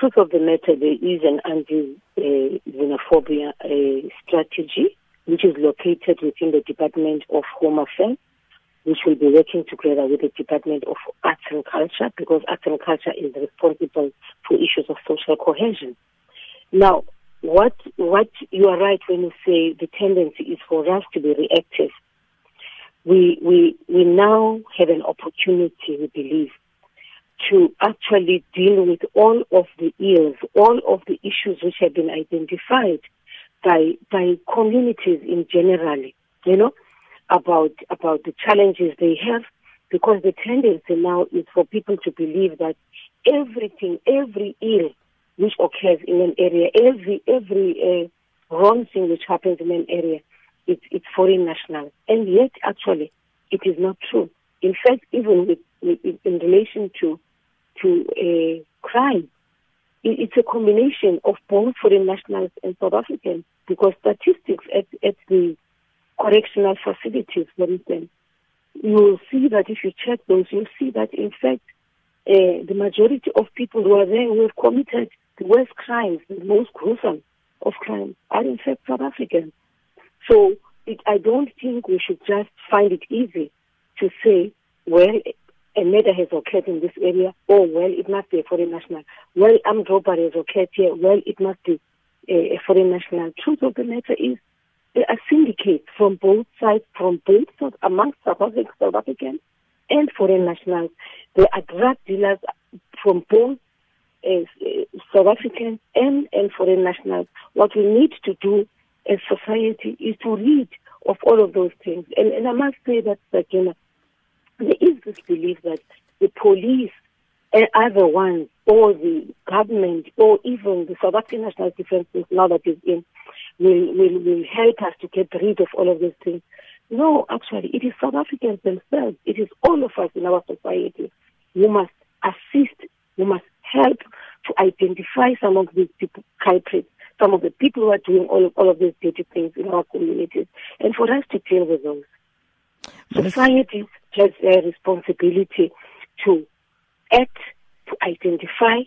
truth of the matter, there is an anti-xenophobia uh, strategy which is located within the Department of Home Affairs, which will be working together with the Department of Arts and Culture because arts and culture is responsible for issues of social cohesion. Now, what what you are right when you say the tendency is for us to be reactive. We we we now have an opportunity, we believe, to actually deal with all of the ills, all of the issues which have been identified by by communities in generally, you know, about about the challenges they have, because the tendency now is for people to believe that everything, every ill which occurs in an area, every every uh, wrong thing which happens in an area, it's it's foreign nationals, and yet actually it is not true. In fact, even with, with in relation to to a crime. It's a combination of both foreign nationals and South Africans because statistics at, at the correctional facilities, for instance, you will see that if you check those, you'll see that in fact uh, the majority of people who are there who have committed the worst crimes, the most gruesome of crimes, are in fact South Africans. So it, I don't think we should just find it easy to say, well, a murder has occurred in this area, oh, well, it must be a foreign national. Well, armed robbery has occurred here, well, it must be a, a foreign national. Truth of the matter is, there are syndicates from both sides, from both sides, amongst South, Africa, South Africans and foreign nationals. There are drug dealers from both uh, South Africans and, and foreign nationals. What we need to do as society is to read of all of those things. And, and I must say that, Sakina, there is belief that the police and other ones, or the government, or even the South African National Defence Force, now that is in, will, will, will help us to get rid of all of these things. No, actually, it is South Africans themselves. It is all of us in our society who must assist, who must help to identify some of these people, culprits, some of the people who are doing all of, all of these dirty things in our communities, and for us to deal with those. Society has a uh, responsibility to act, to identify,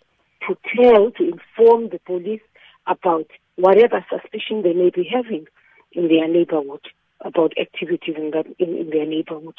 to tell, to inform the police about whatever suspicion they may be having in their neighborhood about activities in, that, in, in their neighborhood.